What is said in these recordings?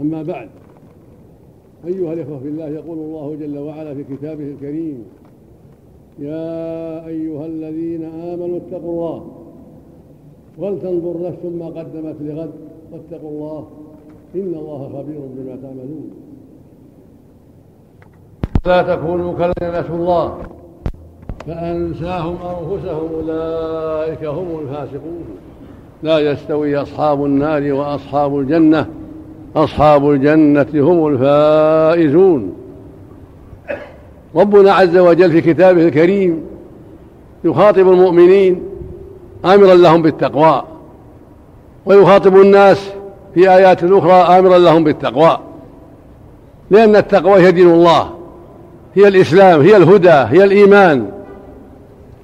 أما بعد أيها الإخوة في الله يقول الله جل وعلا في كتابه الكريم يا أيها الذين آمنوا اتقوا الله ولتنظر نفس ما قدمت لغد واتقوا الله إن الله خبير بما تعملون. لا تكونوا كالذين نسوا الله فأنساهم أنفسهم أولئك هم الفاسقون. لا يستوي أصحاب النار وأصحاب الجنة أصحاب الجنة هم الفائزون. ربنا عز وجل في كتابه الكريم يخاطب المؤمنين آمرا لهم بالتقوى ويخاطب الناس في آيات أخرى آمرا لهم بالتقوى لأن التقوى هي دين الله هي الإسلام هي الهدى هي الإيمان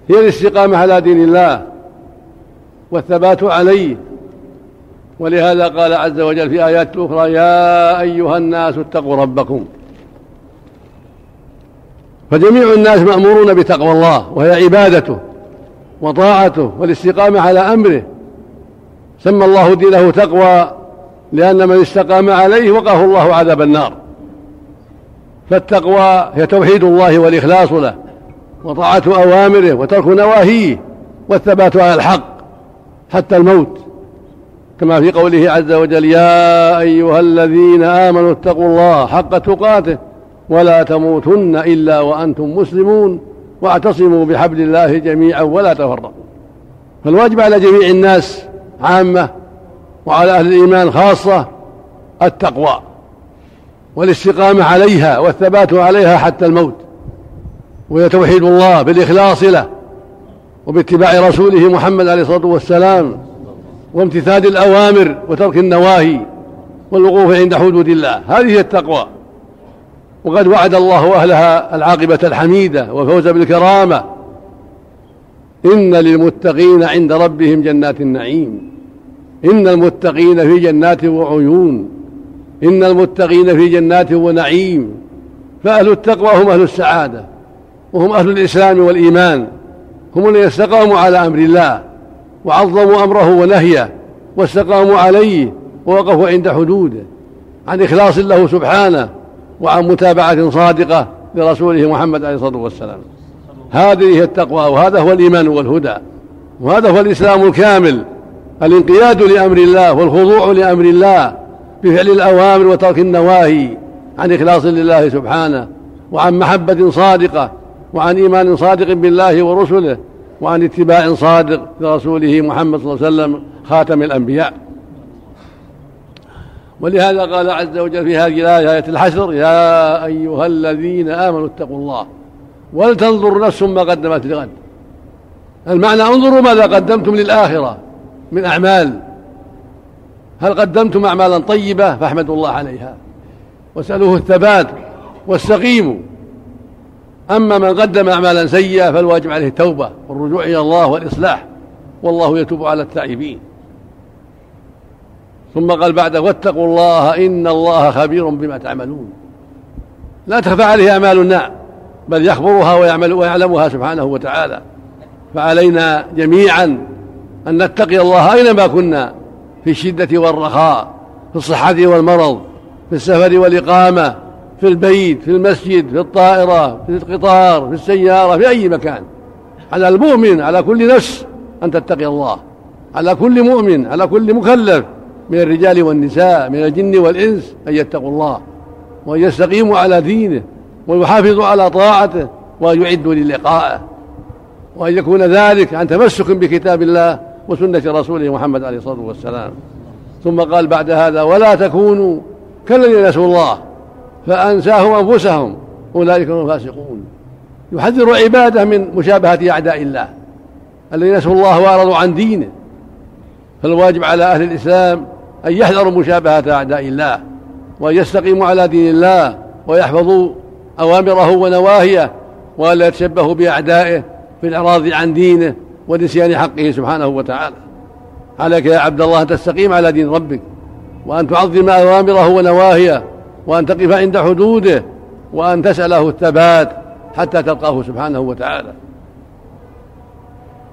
هي الاستقامة على دين الله والثبات عليه ولهذا قال عز وجل في آيات أخرى يا أيها الناس اتقوا ربكم. فجميع الناس مأمورون بتقوى الله وهي عبادته وطاعته والاستقامة على أمره. سمى الله دينه تقوى لأن من استقام عليه وقاه الله عذاب النار. فالتقوى هي توحيد الله والإخلاص له وطاعة أوامره وترك نواهيه والثبات على الحق حتى الموت. كما في قوله عز وجل يا أيها الذين آمنوا اتقوا الله حق تقاته ولا تموتن إلا وأنتم مسلمون واعتصموا بحبل الله جميعا ولا تفرقوا. فالواجب على جميع الناس عامة وعلى أهل الإيمان خاصة التقوى والاستقامة عليها والثبات عليها حتى الموت وهي توحيد الله بالإخلاص له وباتباع رسوله محمد عليه الصلاة والسلام. وامتثال الأوامر وترك النواهي والوقوف عند حدود الله. هذه هي التقوى. وقد وعد الله أهلها العاقبة الحميدة والفوز بالكرامة. إن للمتقين عند ربهم جنات النعيم. إن المتقين في جنات وعيون. إن المتقين في جنات ونعيم. فأهل التقوى هم أهل السعادة. وهم أهل الإسلام والإيمان. هم الذين استقاموا على أمر الله. وعظموا أمره ونهيه واستقاموا عليه ووقفوا عند حدوده عن إخلاص له سبحانه وعن متابعة صادقة لرسوله محمد عليه الصلاة والسلام. هذه هي التقوى وهذا هو الإيمان والهدى وهذا هو الإسلام الكامل. الانقياد لأمر الله والخضوع لأمر الله بفعل الأوامر وترك النواهي عن إخلاص لله سبحانه وعن محبة صادقة وعن إيمان صادق بالله ورسله وعن اتباع صادق لرسوله محمد صلى الله عليه وسلم خاتم الأنبياء. ولهذا قال عز وجل في هذه الآية آية الحشر يا أيها الذين آمنوا اتقوا الله ولتنظر نفس ما قدمت لغد. المعنى انظروا ماذا قدمتم للآخرة من أعمال. هل قدمتم أعمالا طيبة؟ فاحمدوا الله عليها. واسألوه الثبات واستقيموا أما من قدم أعمالا سيئة فالواجب عليه التوبة والرجوع إلى الله والإصلاح والله يتوب على التائبين. ثم قال بعد واتقوا الله إن الله خبير بما تعملون. لا تخفى عليه أعمال النار بل يخبرها ويعمل ويعلمها سبحانه وتعالى. فعلينا جميعا أن نتقي الله أينما كنا في الشدة والرخاء في الصحة والمرض في السفر والإقامة في البيت في المسجد في الطائرة في القطار في السيارة في أي مكان. على المؤمن على كل نفس أن تتقي الله. على كل مؤمن على كل مكلف من الرجال والنساء من الجن والإنس أن يتقوا الله. وأن يستقيموا على دينه ويحافظوا على طاعته وأن يعدوا للقائه وأن يكون ذلك عن تمسك بكتاب الله وسنة رسوله محمد عليه الصلاة والسلام. ثم قال بعد هذا ولا تكونوا كالذين نسوا الله فأنساهم أنفسهم. أولئك هم الفاسقون. يحذر عباده من مشابهة أعداء الله الذين نسوا الله وأعرضوا عن دينه. فالواجب على أهل الإسلام أن يحذروا مشابهة أعداء الله وأن يستقيموا على دين الله ويحفظوا أوامره ونواهيه وألا يتشبهوا بأعدائه في الإعراض عن دينه ونسيان حقه سبحانه وتعالى. عليك يا عبد الله أن تستقيم على دين ربك وأن تعظم أوامره ونواهيه وأن تقف عند حدوده وأن تسأله الثبات حتى تلقاه سبحانه وتعالى.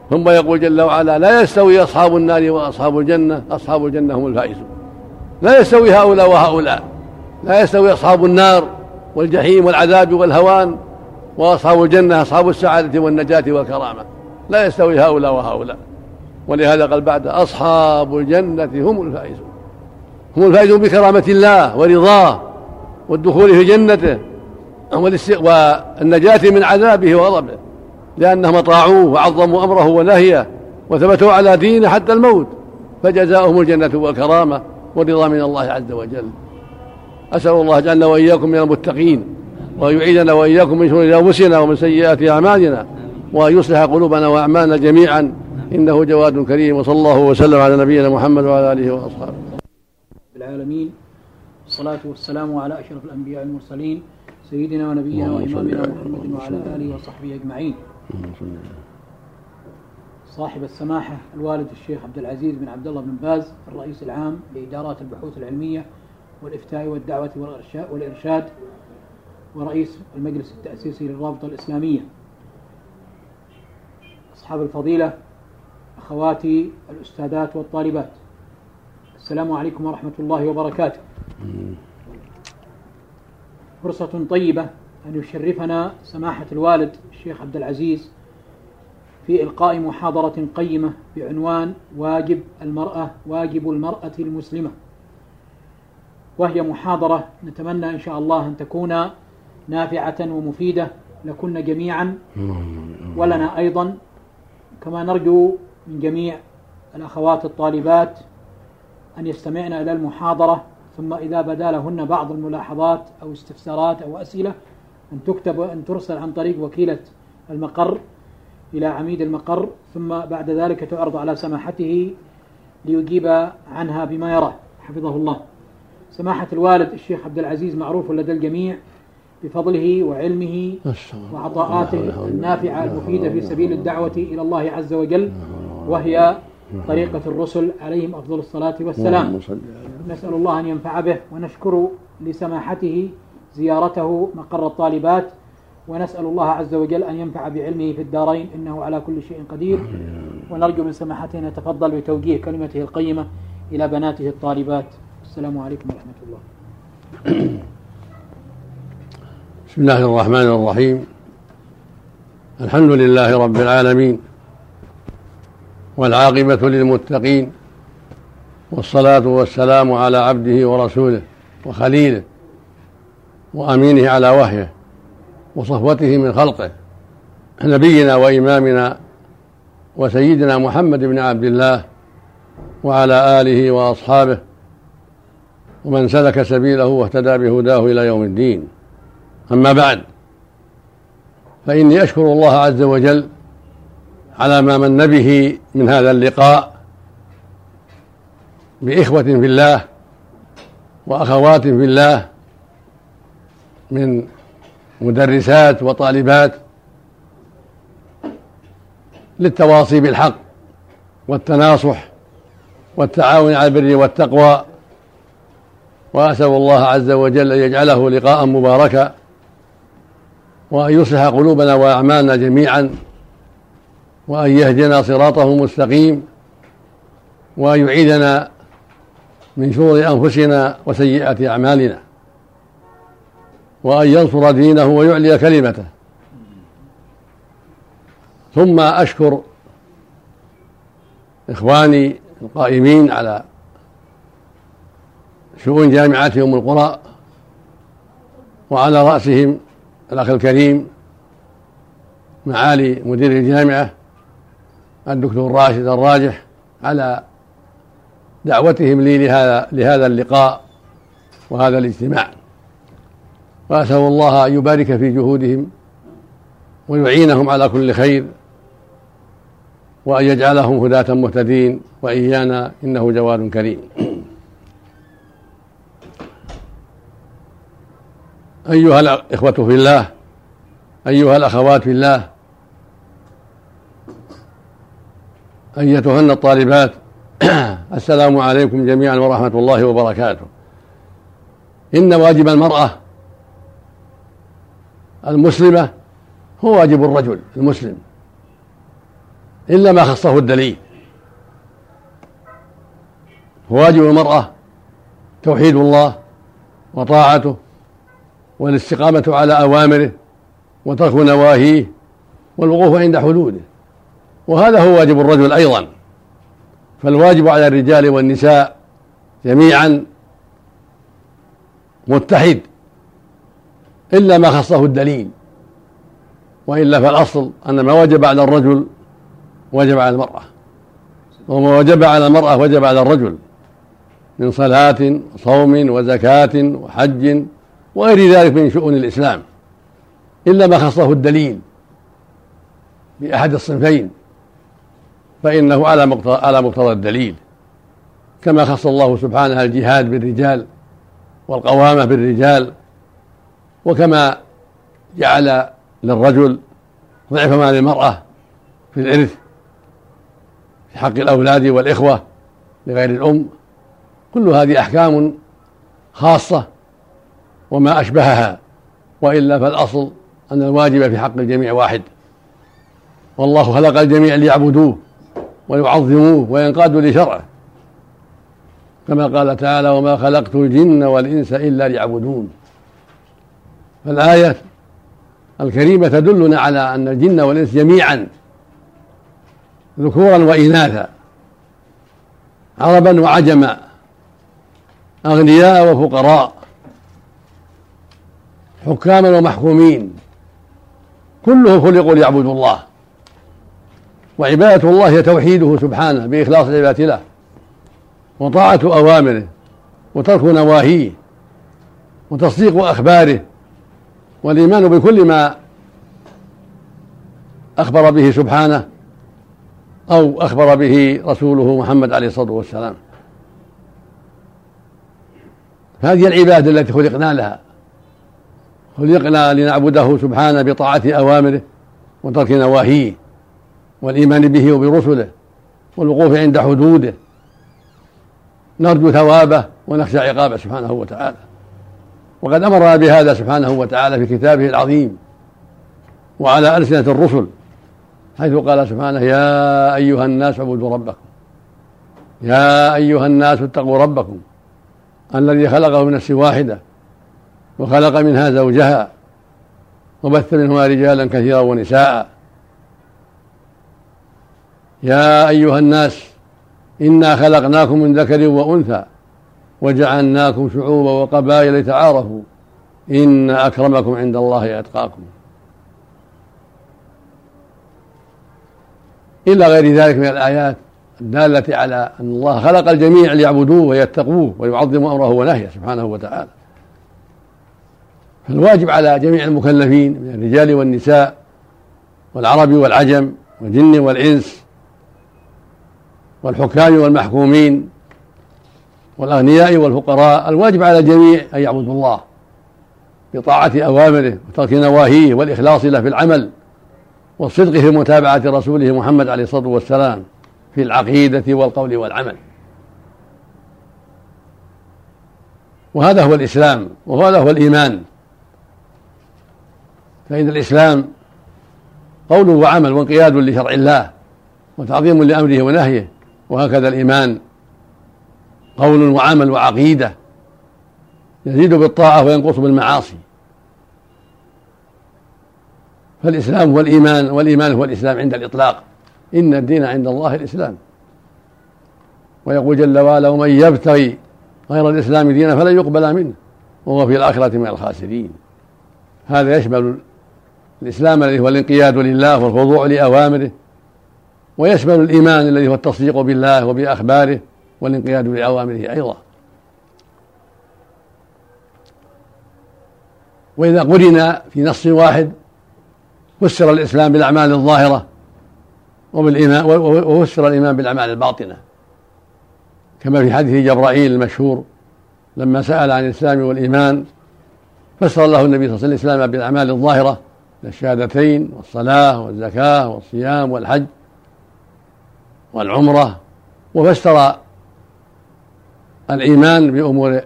ثم يقول جل وعلا لا يستوي أصحاب النار وأصحاب الجنة أصحاب الجنة هم الفائزون. لا يستوي هؤلاء وهؤلاء لا يستوي أصحاب النار والجحيم والعذاب والهوان وأصحاب الجنة أصحاب السعادة والنجاة والكرامة. لا يستوي هؤلاء وهؤلاء. ولهذا قال بعد أصحاب الجنة هم الفائزون. هم الفائزون بكرامة الله ورضاه. والدخول في جنته والنجاة من عذابه وغضبه لأنهم أطاعوه وعظموا أمره ونهيه وثبتوا على دينه حتى الموت فجزاؤهم الجنة والكرامة والرضا من الله عز وجل. أسأل الله جعلنا وإياكم من المتقين وأن يعيدنا وإياكم من شرور أنفسنا ومن سيئات أعمالنا وأن يصلح قلوبنا وأعمالنا جميعا. إنه جواد كريم وصلى الله وسلم على نبينا محمد وعلى آله وأصحابه. العالمين. والصلاة والسلام على أشرف الأنبياء المرسلين سيدنا ونبينا وإمامنا محمد وعلى آله وصحبه أجمعين. صاحب السماحة الوالد الشيخ عبد العزيز بن عبد الله بن باز الرئيس العام لإدارات البحوث العلمية والإفتاء والدعوة والإرشاد ورئيس المجلس التأسيسي للرابطة الإسلامية. أصحاب الفضيلة أخواتي الأستاذات والطالبات السلام عليكم ورحمة الله وبركاته. فرصة طيبة أن يشرفنا سماحة الوالد الشيخ عبد العزيز في إلقاء محاضرة قيمة بعنوان واجب المرأة واجب المرأة المسلمة. وهي محاضرة نتمنى إن شاء الله أن تكون نافعة ومفيدة لكن جميعا ولنا أيضا. كما نرجو من جميع الأخوات الطالبات أن يستمعن إلى المحاضرة ثم إذا بدا لهن بعض الملاحظات أو استفسارات أو أسئلة أن تكتب أن ترسل عن طريق وكيلة المقر إلى عميد المقر ثم بعد ذلك تعرض على سماحته ليجيب عنها بما يراه حفظه الله. سماحة الوالد الشيخ عبد العزيز معروف لدى الجميع بفضله وعلمه وعطاءاته النافعة المفيدة في سبيل الدعوة إلى الله عز وجل وهي طريقة الرسل عليهم أفضل الصلاة والسلام. نسأل الله أن ينفع به ونشكر لسماحته زيارته مقر الطالبات. ونسأل الله عز وجل أن ينفع بعلمه في الدارين. إنه على كل شيء قدير. ونرجو من سماحته أن يتفضل بتوجيه كلمته القيمة إلى بناته الطالبات. السلام عليكم ورحمة الله. بسم الله الرحمن الرحيم. الحمد لله رب العالمين. والعاقبة للمتقين والصلاة والسلام على عبده ورسوله وخليله وأمينه على وحيه وصفوته من خلقه نبينا وإمامنا وسيدنا محمد بن عبد الله وعلى آله وأصحابه ومن سلك سبيله واهتدى بهداه إلى يوم الدين. أما بعد فإني أشكر الله عز وجل على ما من به من هذا اللقاء بإخوة في الله وأخوات في الله من مدرسات وطالبات للتواصي بالحق والتناصح والتعاون على البر والتقوى. وأسأل الله عز وجل أن يجعله لقاء مباركا وأن يصلح قلوبنا وأعمالنا جميعا. وأن يهدنا صراطه المستقيم وأن يعيدنا من شرور أنفسنا وسيئات أعمالنا وأن ينصر دينه ويعلي كلمته. ثم أشكر إخواني القائمين على شؤون جامعتهم القرى وعلى رأسهم الأخ الكريم معالي مدير الجامعة الدكتور راشد الراجح على دعوتهم لي لهذا لهذا اللقاء وهذا الاجتماع. وأسأل الله أن يبارك في جهودهم ويعينهم على كل خير وأن يجعلهم هداة مهتدين وإيانا إنه جواد كريم. أيها الإخوة في الله أيها الأخوات في الله أيتهن الطالبات. السلام عليكم جميعا ورحمة الله وبركاته. إن واجب المرأة المسلمة هو واجب الرجل المسلم إلا ما خصه الدليل. واجب المرأة توحيد الله وطاعته والاستقامة على أوامره وترك نواهيه والوقوف عند حدوده. وهذا هو واجب الرجل أيضا. فالواجب على الرجال والنساء جميعا متحد إلا ما خصه الدليل وإلا فالأصل أن ما وجب على الرجل وجب على المرأة وما وجب على المرأة وجب على الرجل من صلاة وصوم وزكاة وحج وغير ذلك من شؤون الإسلام إلا ما خصه الدليل بأحد الصنفين. فإنه على مقتضى على مقتضى الدليل كما خص الله سبحانه الجهاد بالرجال والقوامة بالرجال وكما جعل للرجل ضعف ما للمرأة في الإرث في حق الأولاد والإخوة لغير الأم كل هذه أحكام خاصة وما أشبهها وإلا فالأصل أن الواجب في حق الجميع واحد والله خلق الجميع ليعبدوه. ويعظموه وينقادوا لشرعه. كما قال تعالى وما خلقت الجن والإنس إلا ليعبدون فالآية الكريمة تدلنا على أن الجن والإنس جميعا ذكورا وإناثا عربا وعجما أغنياء وفقراء حكاما ومحكومين كلهم خلقوا ليعبدوا الله. وعبادة الله هي توحيده سبحانه بإخلاص العبادة له وطاعة أوامره وترك نواهيه وتصديق أخباره والإيمان بكل ما أخبر به سبحانه أو أخبر به رسوله محمد عليه الصلاة والسلام. هذه العبادة التي خلقنا لها. خلقنا لنعبده سبحانه بطاعة أوامره وترك نواهيه. والإيمان به وبرسله والوقوف عند حدوده. نرجو ثوابه ونخشى عقابه سبحانه وتعالى. وقد أمرنا بهذا سبحانه وتعالى في كتابه العظيم وعلى ألسنة الرسل حيث قال سبحانه يا أيها الناس اعبدوا ربكم يا أيها الناس اتقوا ربكم الذي خلقه من نفس واحدة وخلق منها زوجها وبث منهما رجالا كثيرا ونساء يا أيها الناس إنا خلقناكم من ذكر وأنثى وجعلناكم شعوبا وقبائل لتعارفوا. إن أكرمكم عند الله أتقاكم. إلى غير ذلك من الآيات الدالة على أن الله خلق الجميع ليعبدوه ويتقوه ويعظموا أمره ونهيه سبحانه وتعالى. فالواجب على جميع المكلفين من الرجال والنساء والعرب والعجم والجن والإنس والحكام والمحكومين والأغنياء والفقراء الواجب على الجميع أن يعبدوا الله بطاعة أوامره وترك نواهيه والإخلاص له في العمل والصدق في متابعة رسوله محمد عليه الصلاة والسلام في العقيدة والقول والعمل. وهذا هو الإسلام وهذا هو الإيمان. فإن الإسلام قول وعمل وانقياد لشرع الله وتعظيم لأمره ونهيه وهكذا الإيمان قول وعمل وعقيدة يزيد بالطاعة وينقص بالمعاصي. فالإسلام هو الإيمان والإيمان هو الإسلام عند الإطلاق. إن الدين عند الله الإسلام. ويقول جل وعلا ومن يبتغي غير الإسلام دينا فلن يقبل منه. وهو في الآخرة من الخاسرين. هذا يشمل الإسلام الذي هو الانقياد لله والخضوع لأوامره. ويشمل الإيمان الذي هو التصديق بالله وبأخباره والانقياد لأوامره أيضا. وإذا قرن في نص واحد فسر الإسلام بالأعمال الظاهرة وبالإيمان وفسر الإيمان بالأعمال الباطنة. كما في حديث جبرائيل المشهور لما سأل عن الإسلام والإيمان فسر الله النبي صلى الله عليه وسلم الإسلام بالأعمال الظاهرة الشهادتين والصلاة والزكاة والصيام والحج. والعمرة وفسر الإيمان بأمور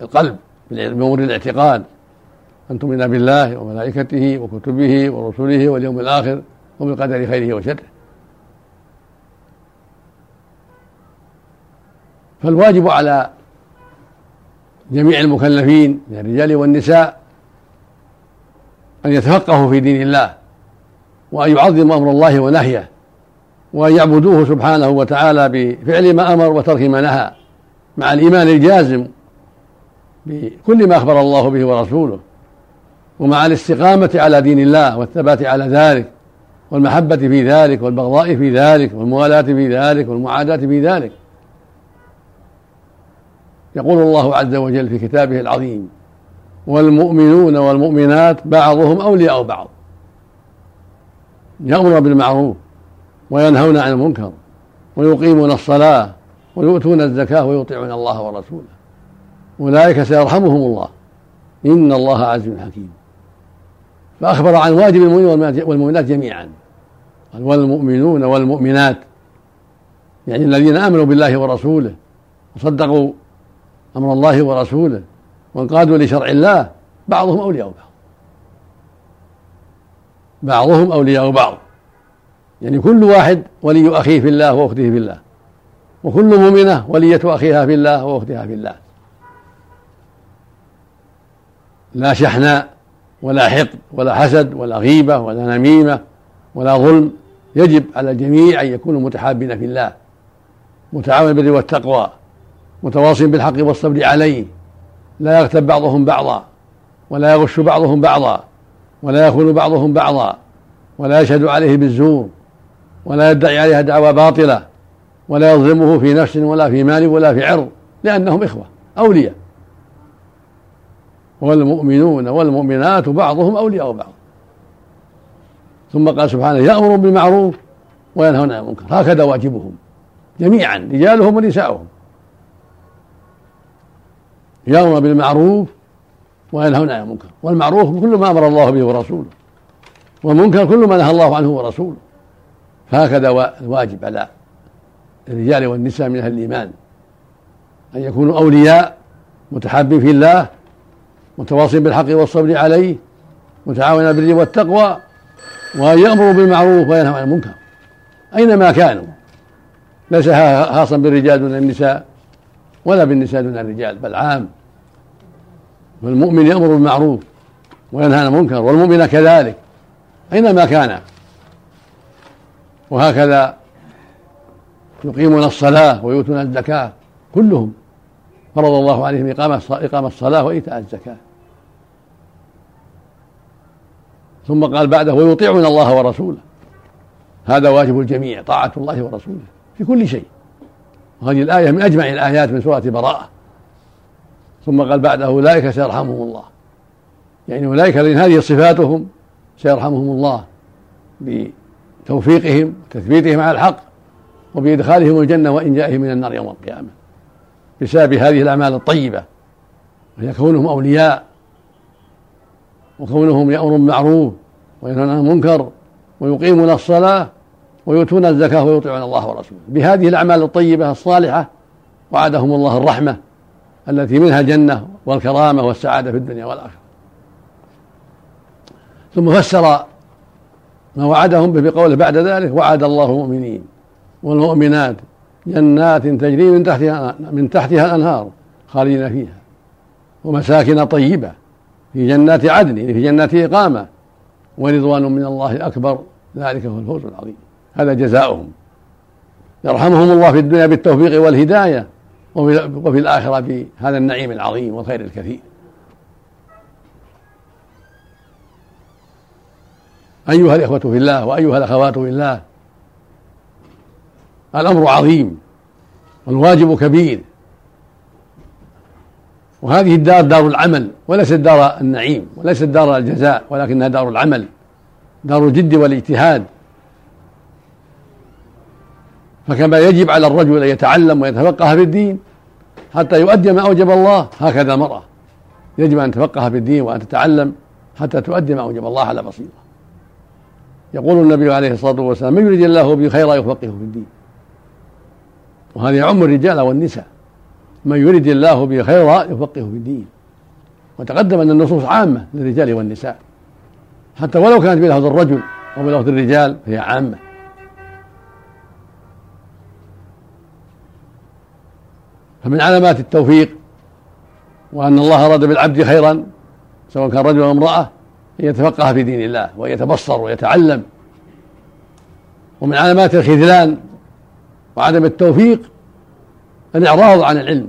القلب بأمور الاعتقاد. أن تؤمن بالله وملائكته وكتبه ورسله واليوم الآخر وبالقدر خيره وشره. فالواجب على جميع المكلفين من الرجال والنساء أن يتفقهوا في دين الله وأن يعظموا أمر الله ونهيه. وأن يعبدوه سبحانه وتعالى بفعل ما أمر وترك ما نهى مع الإيمان الجازم بكل ما أخبر الله به ورسوله ومع الاستقامة على دين الله والثبات على ذلك والمحبة في ذلك والبغضاء في ذلك والموالاة في ذلك والمعاداة في ذلك. يقول الله عز وجل في كتابه العظيم والمؤمنون والمؤمنات بعضهم أولياء بعض يأمر بالمعروف وينهون عن المنكر ويقيمون الصلاة ويؤتون الزكاة ويطيعون الله ورسوله. أولئك سيرحمهم الله. إن الله عزيز حكيم. فأخبر عن واجب المؤمنين والمؤمنات جميعا. قال والمؤمنون والمؤمنات. يعني الذين آمنوا بالله ورسوله وصدقوا أمر الله ورسوله وانقادوا لشرع الله بعضهم أولياء بعض. بعضهم أولياء بعض. يعني كل واحد ولي أخيه في الله وأخته في الله. وكل مؤمنة ولية أخيها في الله وأختها في الله. لا شحناء ولا حقد ولا حسد ولا غيبة ولا نميمة ولا ظلم. يجب على الجميع أن يكونوا متحابين في الله. متعاون بالبر والتقوى. متواصين بالحق والصبر عليه. لا يغتب بعضهم بعضا. ولا يغش بعضهم بعضا. ولا يخون بعضهم بعضا. ولا يشهد عليه بالزور. ولا يدعي عليها دعوى باطلة ولا يظلمه في نفس ولا في مال ولا في عرض لأنهم إخوة أولياء. والمؤمنون والمؤمنات بعضهم أولياء بعض. ثم قال سبحانه يأمر بالمعروف وينهون عن المنكر. هكذا واجبهم جميعا رجالهم ونساؤهم. يأمر بالمعروف وينهون عن المنكر. والمعروف كل ما أمر الله به ورسوله والمنكر كل ما نهى الله عنه ورسوله. فهكذا الواجب على الرجال والنساء من أهل الإيمان أن يكونوا أولياء متحابين في الله متواصين بالحق والصبر عليه متعاونين بالبر والتقوى وان يامروا بالمعروف وينهوا عن المنكر. أينما كانوا. ليس خاصا بالرجال دون النساء ولا بالنساء دون الرجال بل عام. والمؤمن يأمر بالمعروف وينهى عن المنكر والمؤمن كذلك. أينما كان. وهكذا يقيمون الصلاة ويؤتون الزكاة كلهم. فرض الله عليهم إقامة إقامة الصلاة وإيتاء الزكاة. ثم قال بعده ويطيعون الله ورسوله. هذا واجب الجميع طاعة الله ورسوله في كل شيء. وهذه الآية من أجمع الآيات من سورة براءة. ثم قال بعده أولئك سيرحمهم الله. يعني أولئك الذين هذه صفاتهم سيرحمهم الله بتوفيقهم وتثبيتهم على الحق وبإدخالهم الجنة وإن جاءهم من النار يوم القيامة. بسبب هذه الأعمال الطيبة وهي كونهم أولياء وكونهم يأمرون بالمعروف وينهون عن المنكر ويقيمون الصلاة ويؤتون الزكاة ويطيعون الله ورسوله. بهذه الأعمال الطيبة الصالحة وعدهم الله الرحمة التي منها الجنة والكرامة والسعادة في الدنيا والآخرة. ثم فسر ما وعدهم به بقوله بعد ذلك وعد الله المؤمنين والمؤمنات جنات تجري من تحتها من تحتها الأنهار خالدين فيها ومساكن طيبة في جنات عدن في جنات إقامة ورضوان من الله أكبر. ذلك هو الفوز العظيم. هذا جزاؤهم. يرحمهم الله في الدنيا بالتوفيق والهداية وفي الآخرة بهذا النعيم العظيم والخير الكثير. أيها الإخوة في الله وأيها الأخوات في الله. الأمر عظيم والواجب كبير. وهذه الدار دار العمل وليست دار النعيم وليست دار الجزاء ولكنها دار العمل دار الجد والاجتهاد. فكما يجب على الرجل أن يتعلم ويتفقه في الدين حتى يؤدي ما أوجب الله هكذا المرأة. يجب أن تفقه في الدين وأن تتعلم حتى تؤدي ما أوجب الله على بصيرة. يقول النبي عليه الصلاة والسلام من يريد الله به خيرا يفقهه في الدين. وهذا يعم الرجال والنساء. من يريد الله به خيرا يفقهه في الدين. وتقدم أن النصوص عامة للرجال والنساء. حتى ولو كانت بلفظ الرجل أو بلفظ الرجال فهي عامة. فمن علامات التوفيق وأن الله أراد بالعبد خيرا سواء كان رجل أو امرأة يتفقه في دين الله وأن يتبصر ويتعلم. ومن علامات الخذلان وعدم التوفيق الإعراض عن العلم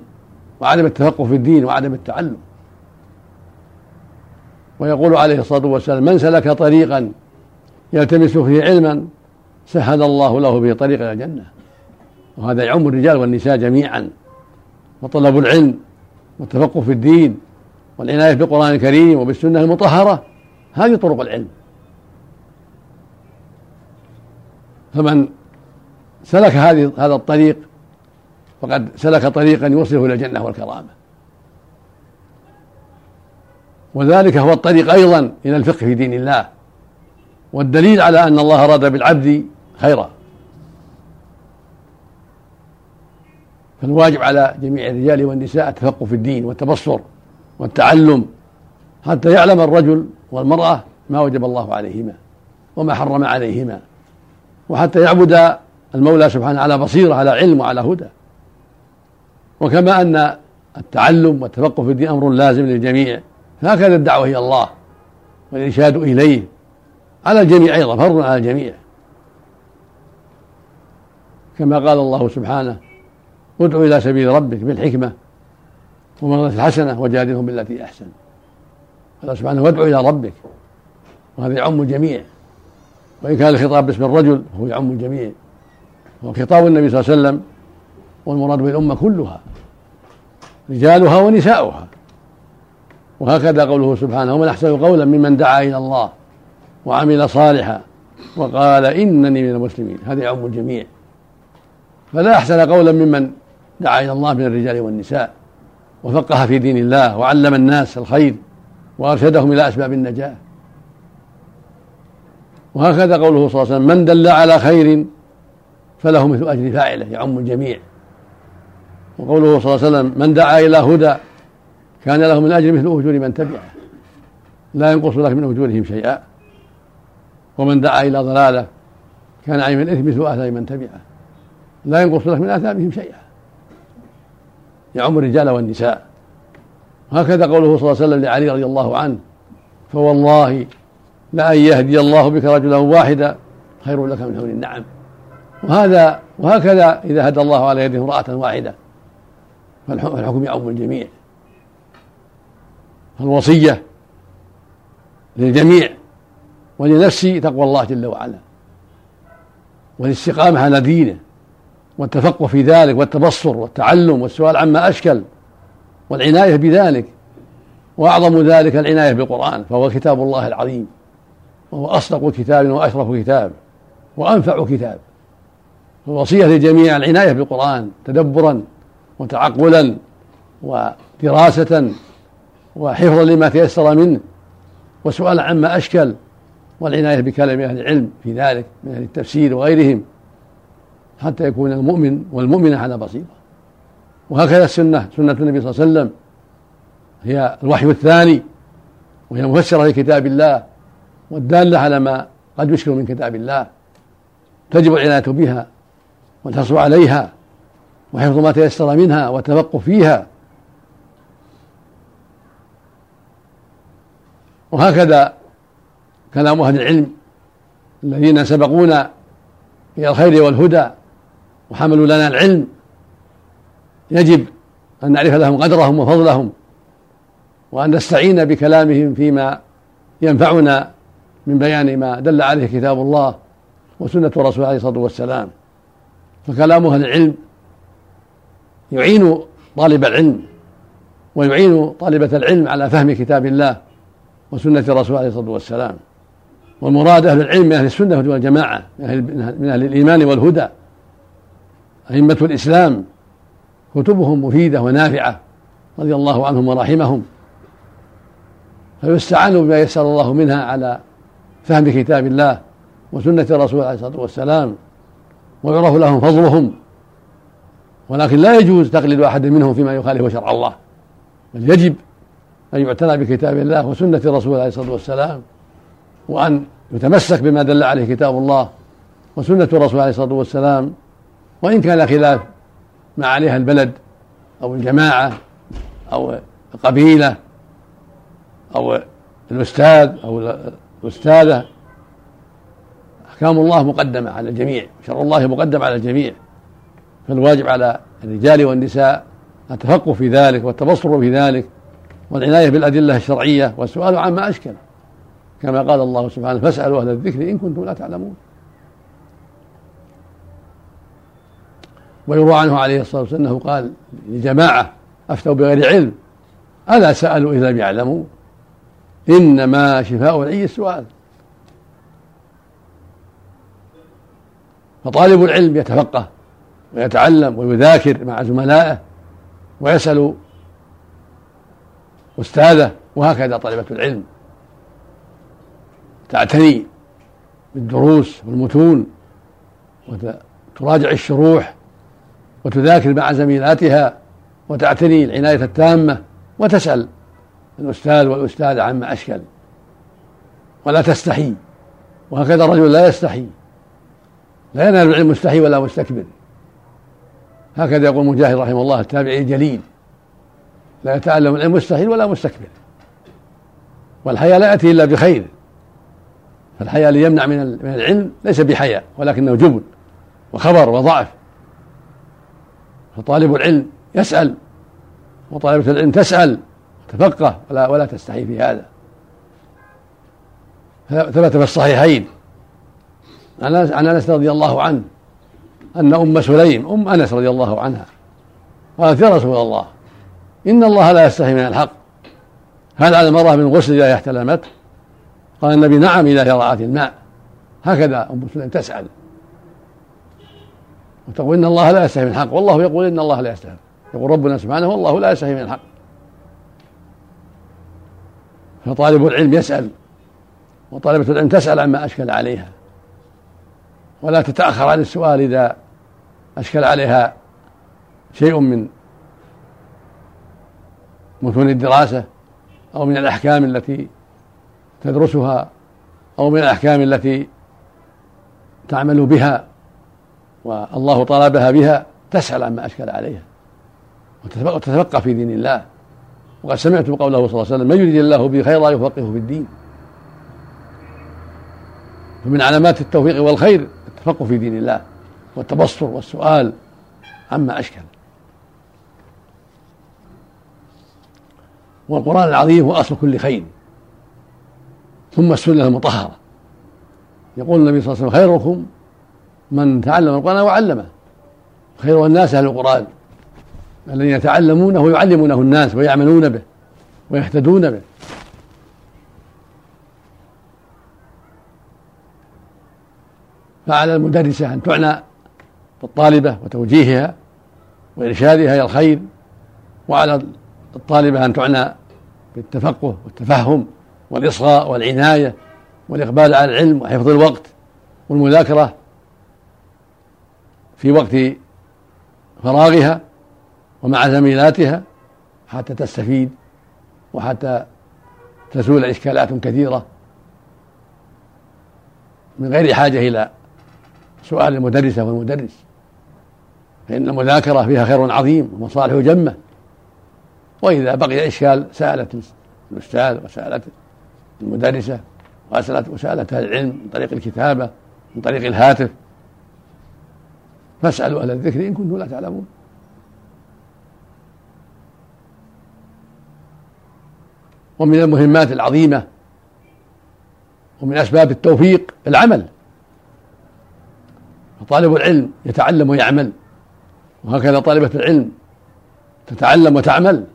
وعدم التفقه في الدين وعدم التعلم. ويقول عليه الصلاة والسلام من سلك طريقا يلتمس فيه علما سهل الله له به طريق إلى الجنة. وهذا يعم الرجال والنساء جميعا. وطلب العلم والتفقه في الدين والعناية بالقرآن الكريم وبالسنة المطهرة هذه طرق العلم. فمن سلك هذه هذا الطريق فقد سلك طريقا يوصله إلى الجنة والكرامة. وذلك هو الطريق أيضا إلى الفقه في دين الله. والدليل على أن الله أراد بالعبد خيرا. فالواجب على جميع الرجال والنساء التفقه في الدين والتبصر والتعلم حتى يعلم الرجل والمرأة ما وجب الله عليهما وما حرم عليهما وحتى يعبد المولى سبحانه على بصيرة على علم وعلى هدى. وكما أن التعلم والتفقه في الدين أمر لازم للجميع. هكذا الدعوة إلى الله والإرشاد إليه على الجميع أيضا فرض على الجميع. كما قال الله سبحانه ادع إلى سبيل ربك بالحكمة وموعظة الحسنة وجادلهم بالتي أحسن. قال سبحانه وادع إلى ربك. وهذا يعم الجميع. وإن كان الخطاب باسم الرجل فهو يعم الجميع. هو خطاب النبي صلى الله عليه وسلم والمراد بالأمة كلها. رجالها ونساؤها. وهكذا قوله سبحانه ومن أحسن قولا ممن دعا إلى الله وعمل صالحا وقال إنني من المسلمين. هذا يعم الجميع. فلا أحسن قولا ممن دعا إلى الله من الرجال والنساء. وفقه في دين الله وعلم الناس الخير. وأرشدهم إلى أسباب النجاة. وهكذا قوله صلى الله عليه وسلم من دل على خير فله مثل أجر فاعله يعم الجميع. وقوله صلى الله عليه وسلم من دعا إلى هدى كان له من أجر مثل أجور من تبعه لا ينقص لك من أجورهم شيئا. ومن دعا إلى ضلالة كان عليه من الإثم مثل آثام من تبعه لا ينقص لك من آثامهم شيئا. يعم الرجال والنساء. هكذا قوله صلى الله عليه وسلم لعلي رضي الله عنه فوالله لأن يهدي الله بك رجلا واحدا خير لك من حول النعم وهذا وهكذا إذا هدى الله على يده امرأة واحدة فالحكم يعم الجميع. فالوصية للجميع ولنفسي تقوى الله جل وعلا والاستقامة على دينه والتفقه في ذلك والتبصر والتعلم والسؤال عما أشكل. والعناية بذلك وأعظم ذلك العناية بالقرآن فهو كتاب الله العظيم وهو أصدق كتاب وأشرف كتاب وأنفع كتاب. الوصية للجميع العناية بالقرآن تدبرا وتعقلا ودراسة وحفظا لما تيسر منه وسؤالا عما أشكل والعناية بكلام أهل العلم في ذلك من أهل التفسير وغيرهم حتى يكون المؤمن والمؤمنة على بصيرة. وهكذا السنة سنة النبي صلى الله عليه وسلم. هي الوحي الثاني وهي مفسرة لكتاب الله والدالة على ما قد يشكل من كتاب الله. تجب العناية بها والحرص عليها وحفظ ما تيسر منها والتفقه فيها. وهكذا كلام أهل العلم الذين سبقونا إلى الخير والهدى وحملوا لنا العلم. يجب أن نعرف لهم قدرهم وفضلهم وأن نستعين بكلامهم فيما ينفعنا من بيان ما دل عليه كتاب الله وسنة الرسول عليه الصلاة والسلام. فكلام أهل العلم يعين طالب العلم ويعين طالبة العلم على فهم كتاب الله وسنة الرسول عليه الصلاة والسلام. والمراد أهل العلم من أهل السنة والجماعة من أهل الإيمان والهدى. أئمة الإسلام كتبهم مفيدة ونافعة رضي الله عنهم ورحمهم. فيستعان بما يسر الله منها على فهم كتاب الله وسنة الرسول عليه الصلاة والسلام ويعرف لهم فضلهم. ولكن لا يجوز تقليد أحد منهم فيما يخالف شرع الله بل يجب أن يعتنى بكتاب الله وسنة الرسول عليه الصلاة والسلام وأن يتمسك بما دل عليه كتاب الله وسنة الرسول عليه الصلاة والسلام. وإن كان خلاف ما عليها البلد أو الجماعة أو القبيلة أو الأستاذ أو الأستاذة. أحكام الله مقدمة على الجميع شر الله مقدم على الجميع. فالواجب على الرجال والنساء التفقه في ذلك والتبصر في ذلك والعناية بالأدلة الشرعية. والسؤال عما أشكل كما قال الله سبحانه فاسألوا أهل الذكر إن كنتم لا تعلمون. ويروى عنه عليه الصلاة والسلام أنه قال لجماعة أفتوا بغير علم ألا سألوا إذا لم يعلموا؟ إنما شفاء العي السؤال. فطالب العلم يتفقه ويتعلم ويذاكر مع زملائه ويسأل أستاذه وهكذا طالبة العلم. تعتني بالدروس والمتون وتراجع الشروح وتذاكر مع زميلاتها وتعتني العناية التامة وتسأل الأستاذ والأستاذة عما أشكل. ولا تستحي. وهكذا الرجل لا يستحي. لا ينال العلم مستحي ولا مستكبر. هكذا يقول مجاهد رحمه الله التابعي الجليل. لا يتعلم العلم مستحيل ولا مستكبر. والحياء لا يأتي إلا بخير. فالحياء ليمنع من من العلم ليس بحياء ولكنه جبن وخبر وضعف. فطالب العلم يسأل. وطالبة العلم تسأل. تفقه. ولا ولا تستحي في هذا. ثبت في الصحيحين. عن أنس رضي الله عنه. أن أم سليم أم أنس رضي الله عنها قالت يا رسول الله إن الله لا يستحي من الحق. هل على المرأة من غسل إذا احتلمت؟ قال النبي نعم إذا هي رأت الماء. هكذا أم سليم تسأل. وتقول إن الله لا يستحي من الحق. والله يقول إن الله لا يستحي. يقول ربنا سبحانه والله لا يستحي من الحق. فطالب العلم يسأل وطالبة العلم تسأل عما أشكل عليها. ولا تتأخر عن السؤال إذا أشكل عليها شيء من متون الدراسة أو من الأحكام التي تدرسها أو من الأحكام التي تعمل بها. والله طلبها بها تسأل عما أشكل عليها. وتتفقه في دين الله. وقد سمعتم قوله صلى الله عليه وسلم من يريد الله به خيرا يفقهه في الدين. فمن علامات التوفيق والخير التفقه في دين الله والتبصر والسؤال عما أشكل. والقرآن العظيم هو أصل كل خير. ثم السنة المطهرة. يقول النبي صلى الله عليه وسلم خيركم من تعلم القرآن وعلمه. خير الناس أهل القرآن. الذين يتعلمونه ويعلمونه الناس ويعملون به ويهتدون به. فعلى المدرسة أن تعنى بالطالبة وتوجيهها وإرشادها إلى الخير وعلى الطالبة أن تعنى بالتفقه والتفهم والإصغاء والعناية والإقبال على العلم وحفظ الوقت والمذاكرة. في وقت فراغها ومع زميلاتها حتى تستفيد وحتى تزول إشكالات كثيرة من غير حاجة إلى سؤال المدرسة والمدرس. فإن المذاكرة فيها خير عظيم ومصالح جمة. وإذا بقي إشكال سألت الأستاذ وسألت المدرسة وسألت وسألت العلم من طريق الكتابة من طريق الهاتف فاسألوا أهل الذكر إن كنتم لا تعلمون. ومن المهمات العظيمة ومن أسباب التوفيق العمل. فطالب العلم يتعلم ويعمل وهكذا طالبة العلم تتعلم وتعمل.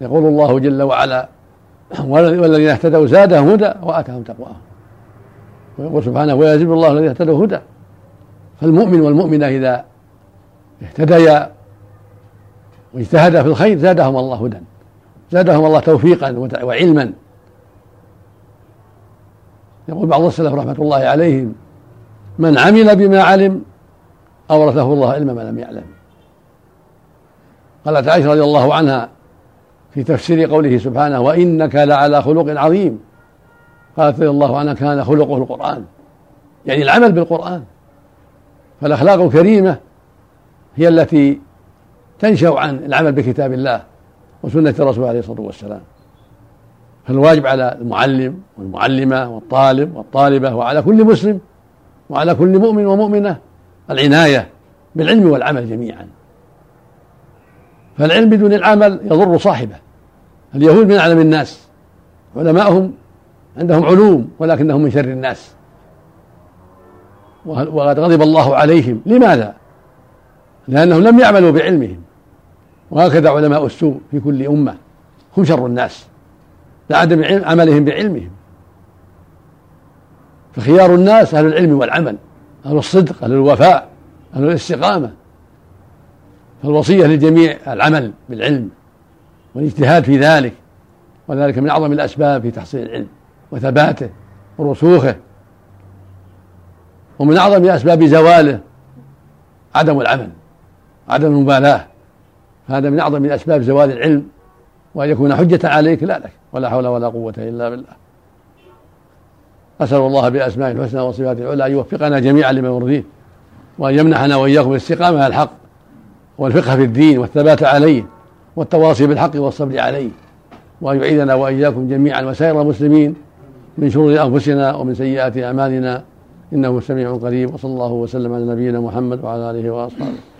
يقول الله جل وعلا والذين اهتدوا زادهم هدى وآتاهم تقواهم. ويقول سبحانه ويزيد الله الذين اهتدوا هدى. فالمؤمن والمؤمنة إذا اهتديا واجتهدا في الخير زادهم الله هدى. زادهم الله توفيقا وعلما. يقول بعض السلف رحمة الله عليهم من عمل بما علم أورثه الله علم ما لم يعلم. قالت عائشة رضي الله عنها في تفسير قوله سبحانه وإنك لعلى خلق عظيم. قالت رضي الله عنها كان خلقه القرآن. يعني العمل بالقرآن. فالأخلاق الكريمة هي التي تنشأ عن العمل بكتاب الله وسنة الرسول عليه الصلاة والسلام. فالواجب على المعلم والمعلمة والطالب والطالبة وعلى كل مسلم وعلى كل مؤمن ومؤمنة العناية بالعلم والعمل جميعا. فالعلم بدون العمل يضر صاحبه. اليهود من أعلم الناس علماءهم عندهم علوم ولكنهم من شر الناس. وقد غضب الله عليهم. لماذا؟ لأنهم لم يعملوا بعلمهم. وهكذا علماء السوء في كل أمة. هم شر الناس. لعدم عملهم بعلمهم. فخيار الناس أهل العلم والعمل. أهل الصدق أهل الوفاء أهل الاستقامة. فالوصية للجميع العمل بالعلم والاجتهاد في ذلك. وذلك من أعظم الأسباب في تحصيل العلم وثباته ورسوخه. ومن أعظم أسباب زواله عدم العمل عدم المبالاة. هذا من أعظم أسباب زوال العلم. وأن يكون حجة عليك لا لك ولا حول ولا قوة إلا بالله. أسأل الله بأسمائه الحسنى وصفاته العلى أن يوفقنا جميعا لما يرضيه وأن يمنحنا وإياكم الاستقامه على الحق والفقه في الدين والثبات عليه والتواصي بالحق والصبر عليه وأن يعيذنا وإياكم جميعا وسائر المسلمين من شرور أنفسنا ومن سيئات أعمالنا. إنه سميع قريب وصلى الله وسلم على نبينا محمد وعلى آله وأصحابه.